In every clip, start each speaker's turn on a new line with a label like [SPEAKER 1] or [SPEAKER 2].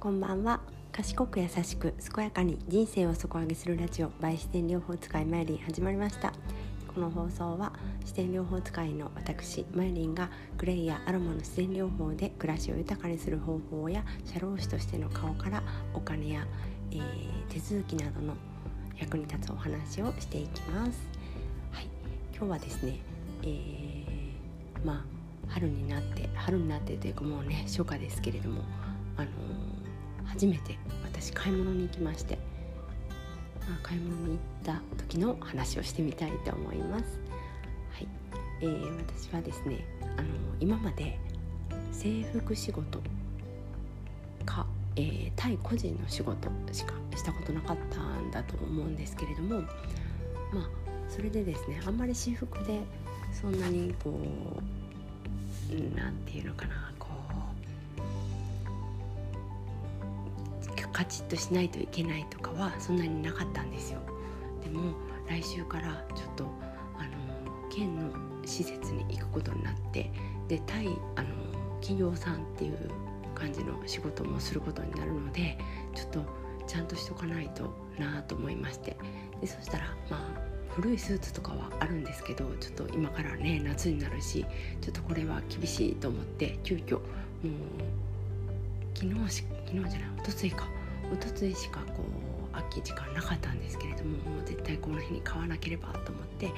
[SPEAKER 1] こんばんは。賢く優しく健やかに人生を底上げするラジオバイ視点療法使いマイリン始まりました。この放送は視点療法使いの私マイリンがグレイやアロマの自然療法で暮らしを豊かにする方法や社労士としての顔からお金や、えー、手続きなどの役に立つお話をしていきます。はい。今日はですね、えー、まあ春になって春になってというかもうね初夏ですけれどもあのー、初めて私買い物に行きまして、まあ、買い物に行った時の話をしてみたいと思います。はいえー、私はですねあの今まで制服仕事か、えー、対個人の仕事しかしたことなかったんだと思うんですけれどもまあそれでですねあんまり私服でそんなにこう何て言うのかなカチッとしないといけないとかはそんなになかったんですよ。でも来週からちょっとあの県の施設に行くことになってで対あの企業さんっていう感じの仕事もすることになるのでちょっとちゃんとしとかないとなと思いまして。でそしたらまあ古いスーツとかはあるんですけどちょっと今からね夏になるしちょっとこれは厳しいと思って急遽もう昨日し昨日じゃないおとついか。おとついしかこう空き時間なかったんですけれどももう絶対この日に買わなければと思って、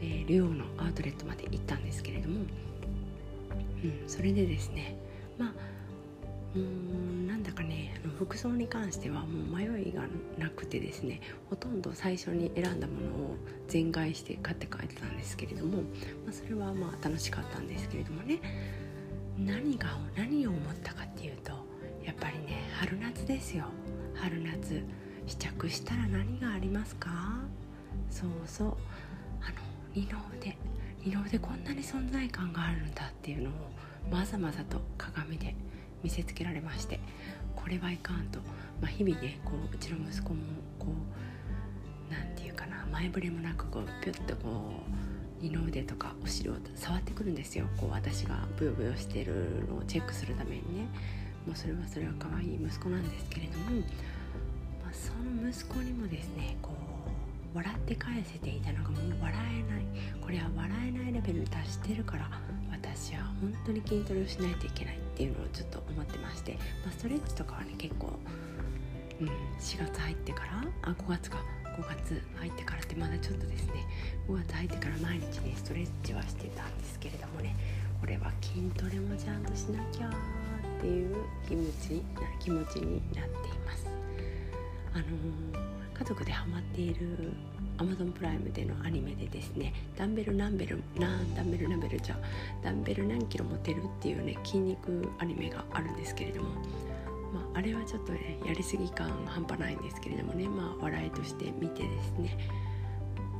[SPEAKER 1] えー、リオのアウトレットまで行ったんですけれども、うん、それでですねまあもうなんだかねあの服装に関してはもう迷いがなくてですねほとんど最初に選んだものを全買いして買って帰ってたんですけれども、まあ、それはまあ楽しかったんですけれどもね何が何を思ったかっていうとやっぱりね春夏ですよ。春夏試着したら何がありますか？そうそう。あの二の腕。二の腕こんなに存在感があるんだっていうのをまざまざと鏡で見せつけられましてこれはいかんと、まあ、日々ねこううちの息子もこう何て言うかな前触れもなくこうピュッとこう二の腕とかお尻を触ってくるんですよ。こう私がブヨブヨしてるのをチェックするためにね。まあ、それはそれは可愛い息子なんですけれども、まあ、その息子にもですねこう笑って返せていたのがもう笑えない。これは笑えないレベルに達してるから私は本当に筋トレをしないといけないっていうのをちょっと思ってまして、まあ、ストレッチとかはね結構、うん、4月入ってからあ5月か。5月入ってからってまだちょっとですね5月入ってから毎日ねストレッチはしてたんですけれどもねこれは筋トレもちゃんとしなきゃっていう気持ち気持ちになっています。あの家族でハマっている Amazon プライムでのアニメでですねダンベル何ベルなんダンベル何ベルじゃダンベル何キロ持てるっていうね筋肉アニメがあるんですけれども、まあ、あれはちょっとねやりすぎ感半端ないんですけれどもねまあ笑いとして見てですね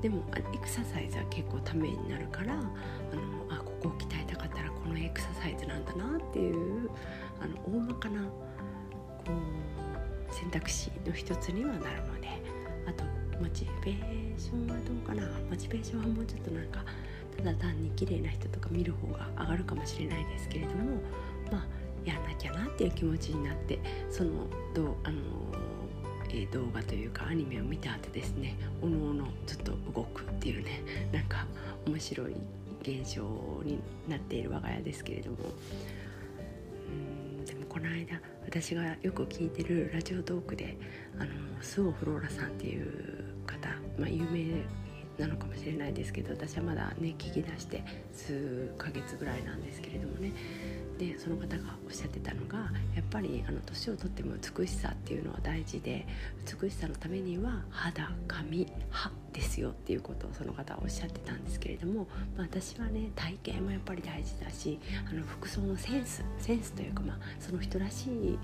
[SPEAKER 1] でもエクササイズは結構ためになるからあのあここを鍛えたかったらこのエクササイズなんだなっていうあの大まかなこう選択肢の一つにはなるのであとモチベーションはどうかなモチベーションはもうちょっとなんかただ単に綺麗な人とか見る方が上がるかもしれないですけれどもまあやんなきゃなっていう気持ちになってそのどうあのえ動画というかアニメを見た後ですねおのおのちょっと動くっていうねなんか面白い現象になっている我が家ですけれども。この間私がよく聞いてるラジオトークであのスオフローラさんっていう方、まあ、有名なのかもしれないですけど私はまだね聞き出して数ヶ月ぐらいなんですけれどもね。でその方がおっしゃってたのがやっぱりあの年をとっても美しさっていうのは大事で美しさのためには肌髪歯ですよっていうことをその方はおっしゃってたんですけれども、まあ、私はね体型もやっぱり大事だしあの服装のセンスセンスというか、まあ、その人らしい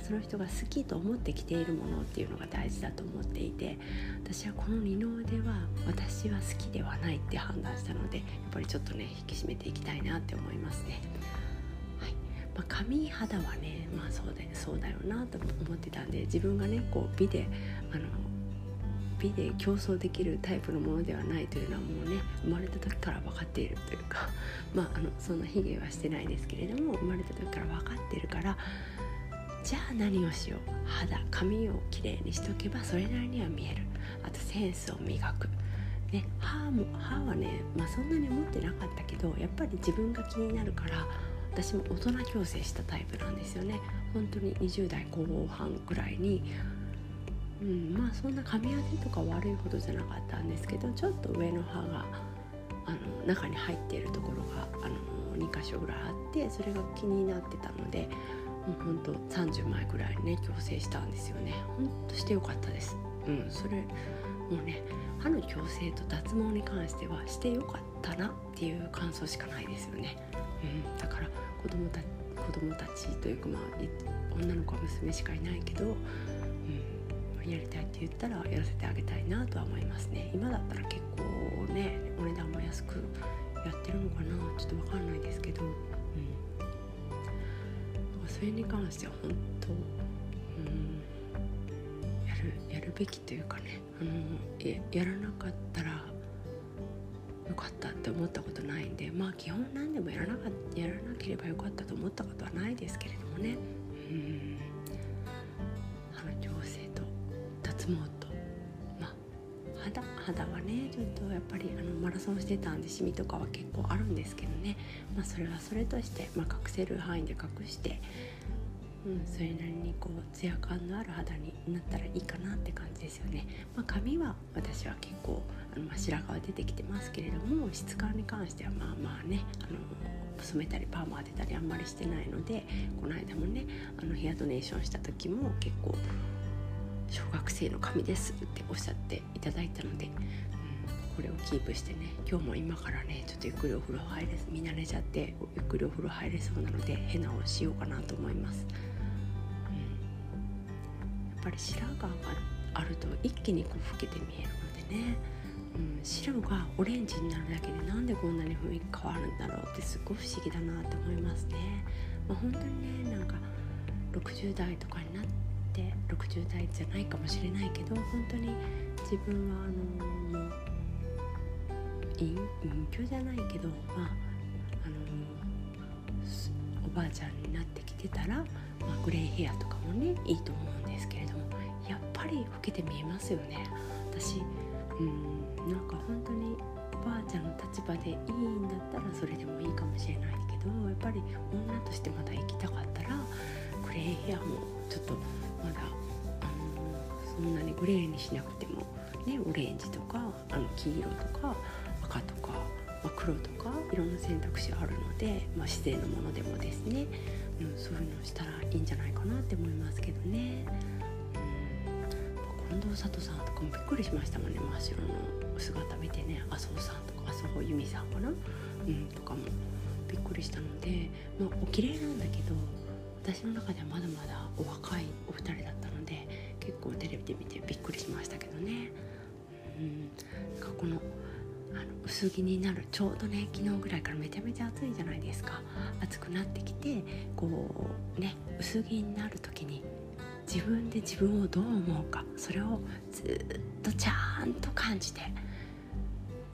[SPEAKER 1] その人が好きと思って着ているものっていうのが大事だと思っていて私はこの二の腕は私は好きではないって判断したのでやっぱりちょっとね引き締めていきたいなって思いますね。まあ、髪肌はねまあそうだそうだよなと思ってたんで自分がねこう美であの美で競争できるタイプのものではないというのはもうね生まれた時から分かっているというかまああのそんな卑下はしてないですけれども生まれた時から分かっているからじゃあ何をしよう。肌髪をきれいにしとけばそれなりには見える。あとセンスを磨く。ね、歯も歯はね、まあ、そんなに思ってなかったけどやっぱり自分が気になるから私も大人矯正したタイプなんですよね。本当に20代後半ぐらいに、うん、まあそんな噛み当てとか悪いほどじゃなかったんですけどちょっと上の歯があの中に入っているところがあの2箇所ぐらいあってそれが気になってたのでもうほんと30枚ぐらいね矯正したんですよね。ほんとしてよかったです。うんそれもうね歯の矯正と脱毛に関してはしてよかったなっていう感想しかないですよね、うん、だから子供た子供たちというかまあ女の子は娘しかいないけど、うん、やりたいって言ったらやらせてあげたいなとは思いますね。今だったら結構ねお値段も安くやってるのかなちょっと分かんないですけど、れに関しては本当、うん、やるやるべきというかねあのややらなかったらよかったって思ったことないんでまあ基本何でもやらなかやらなければよかったと思ったことはないですけれどもね。うん。肌肌はねちょっとやっぱりあのマラソンしてたんでシミとかは結構あるんですけどね、まあ、それはそれとして、まあ、隠せる範囲で隠して、うん、それなりにこうツヤ感のある肌になったらいいかなって感じですよね、まあ、髪は私は結構あの、ま、白髪は出てきてますけれども質感に関してはまあまあねあの染めたりパーマ当てたりあんまりしてないのでこの間もねあのヘアドネーションした時も結構小学生の髪ですっておっしゃっていただいたので、うん、これをキープしてね今日も今からねちょっとゆっくりお風呂入れ見慣れちゃってゆっくりお風呂入れそうなのでヘナをしようかなと思います、うん、やっぱり白髪があると一気にこう老けて見えるのでね、うん、白がオレンジになるだけでなんでこんなに雰囲気変わるんだろうってすごい不思議だなって思いますね、まあ、本当にねなんか60代とかになってって60代じゃないかもしれないけど本当に自分はあのもう隠居じゃないけどまああのおばあちゃんになってきてたら、まあ、グレーヘアとかもねいいと思うんですけれどもやっぱり老けて見えますよね。私うんなんか本当におばあちゃんの立場でいいんだったらそれでもいいかもしれないけどやっぱり女としてまだ生きたかったらグレーヘアもちょっとまだあのそんなにグレーにしなくても、ね、オレンジとかあの黄色とか赤とか、まあ、黒とかいろんな選択肢あるので、まあ、自然のものでもですね、うん、そういうのをしたらいいんじゃないかなって思いますけどね。近藤里さんとかもびっくりしましたもんね真っ白の姿見てね。麻生さんとか麻生由美さんかな、うん、とかもびっくりしたので、まあ、お綺麗なんだけど私の中ではまだまだお若いお二人だったので結構テレビで見てびっくりしましたけどね。うん。かこのあの薄着になるちょうどね昨日ぐらいからめちゃめちゃ暑いじゃないですか。暑くなってきてこうね薄着になる時に自分で自分をどう思うかそれをずっとちゃんと感じて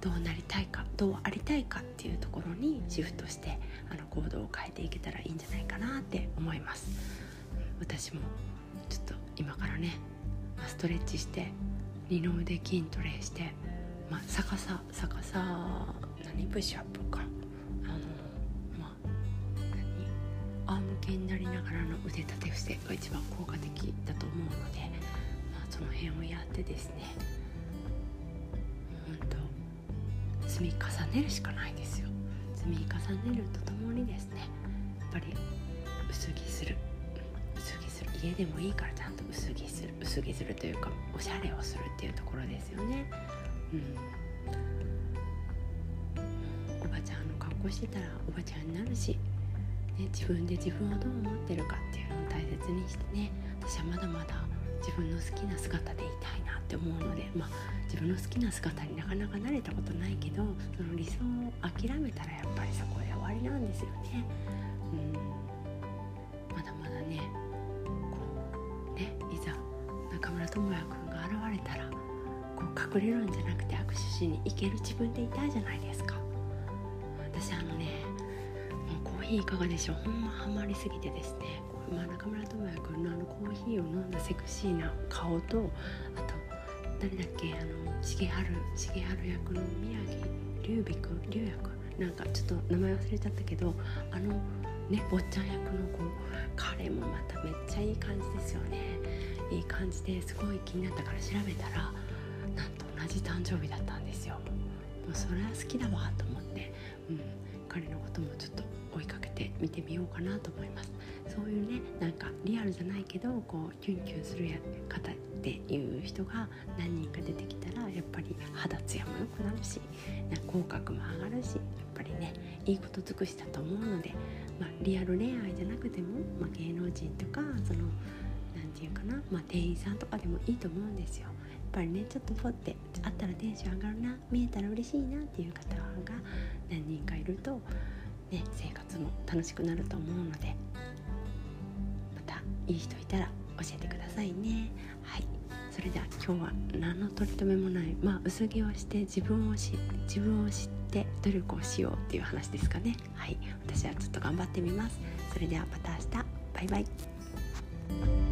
[SPEAKER 1] どうなりたいかどうありたいかっていうところにシフトしてあの行動を変えていけたらいいんじゃないかなって思います。私もちょっと今からね、ストレッチして二の腕筋トレして、まあ、逆さ逆さ何プッシュアップか。あのまあ何アーム系になりながらの腕立て伏せが一番効果的だと思うので、まあ、その辺をやってですね積み重ねるしかないですよ。積み重ねるとともにですねやっぱり薄着する。薄着する。家でもいいからちゃんと薄着する。薄着するというかおしゃれをするっていうところですよね。うん。おばちゃんの格好してたらおばちゃんになるし、ね、自分で自分をどう思ってるかっていうのを大切にしてね。私はまだまだ自分の好きな姿でいたいなって思うのでまあ自分の好きな姿になかなか慣れたことないけどその理想を諦めたらやっぱりそこで終わりなんですよね。うんまだまだねこうねいざ中村智也君が現れたらこう隠れるんじゃなくて握手しに行ける自分でいたいじゃないですか。私あのヒーいかがでしょう？ほんまハマりすぎてですね、まあ、中村智也君のあのコーヒーを飲んだセクシーな顔とあと誰だっけ？あの重治重治役の宮城龍美君？龍也君なんかちょっと名前忘れちゃったけどあのね坊ちゃん役の子彼もまためっちゃいい感じですよね。いい感じですごい気になったから調べたらなんと同じ誕生日だったんですよ。もうそれは好きだわと思って、うん、彼のこともちょっと追いかけて見てみようかなと思いますそういうねなんかリアルじゃないけどこうキュンキュンするや方っていう人が何人か出てきたらやっぱり肌ツヤも良くなるし口角も上がるしやっぱりねいいこと尽くしだと思うので、まあ、リアル恋愛じゃなくても、まあ、芸能人とかその何て言うかな、まあ、店員さんとかでもいいと思うんですよ。やっぱりねちょっとポってあったらテンション上がるな見えたら嬉しいなっていう方が何人かいると、ね、生活も楽しくなると思うのでまたいい人いたら教えてくださいね。はい。それでは今日は何の取り留めもないまあ薄着をして自分をし自分を知って努力をしようっていう話ですかね。はい。私はちょっと頑張ってみます。それではまた明日。バイバイ。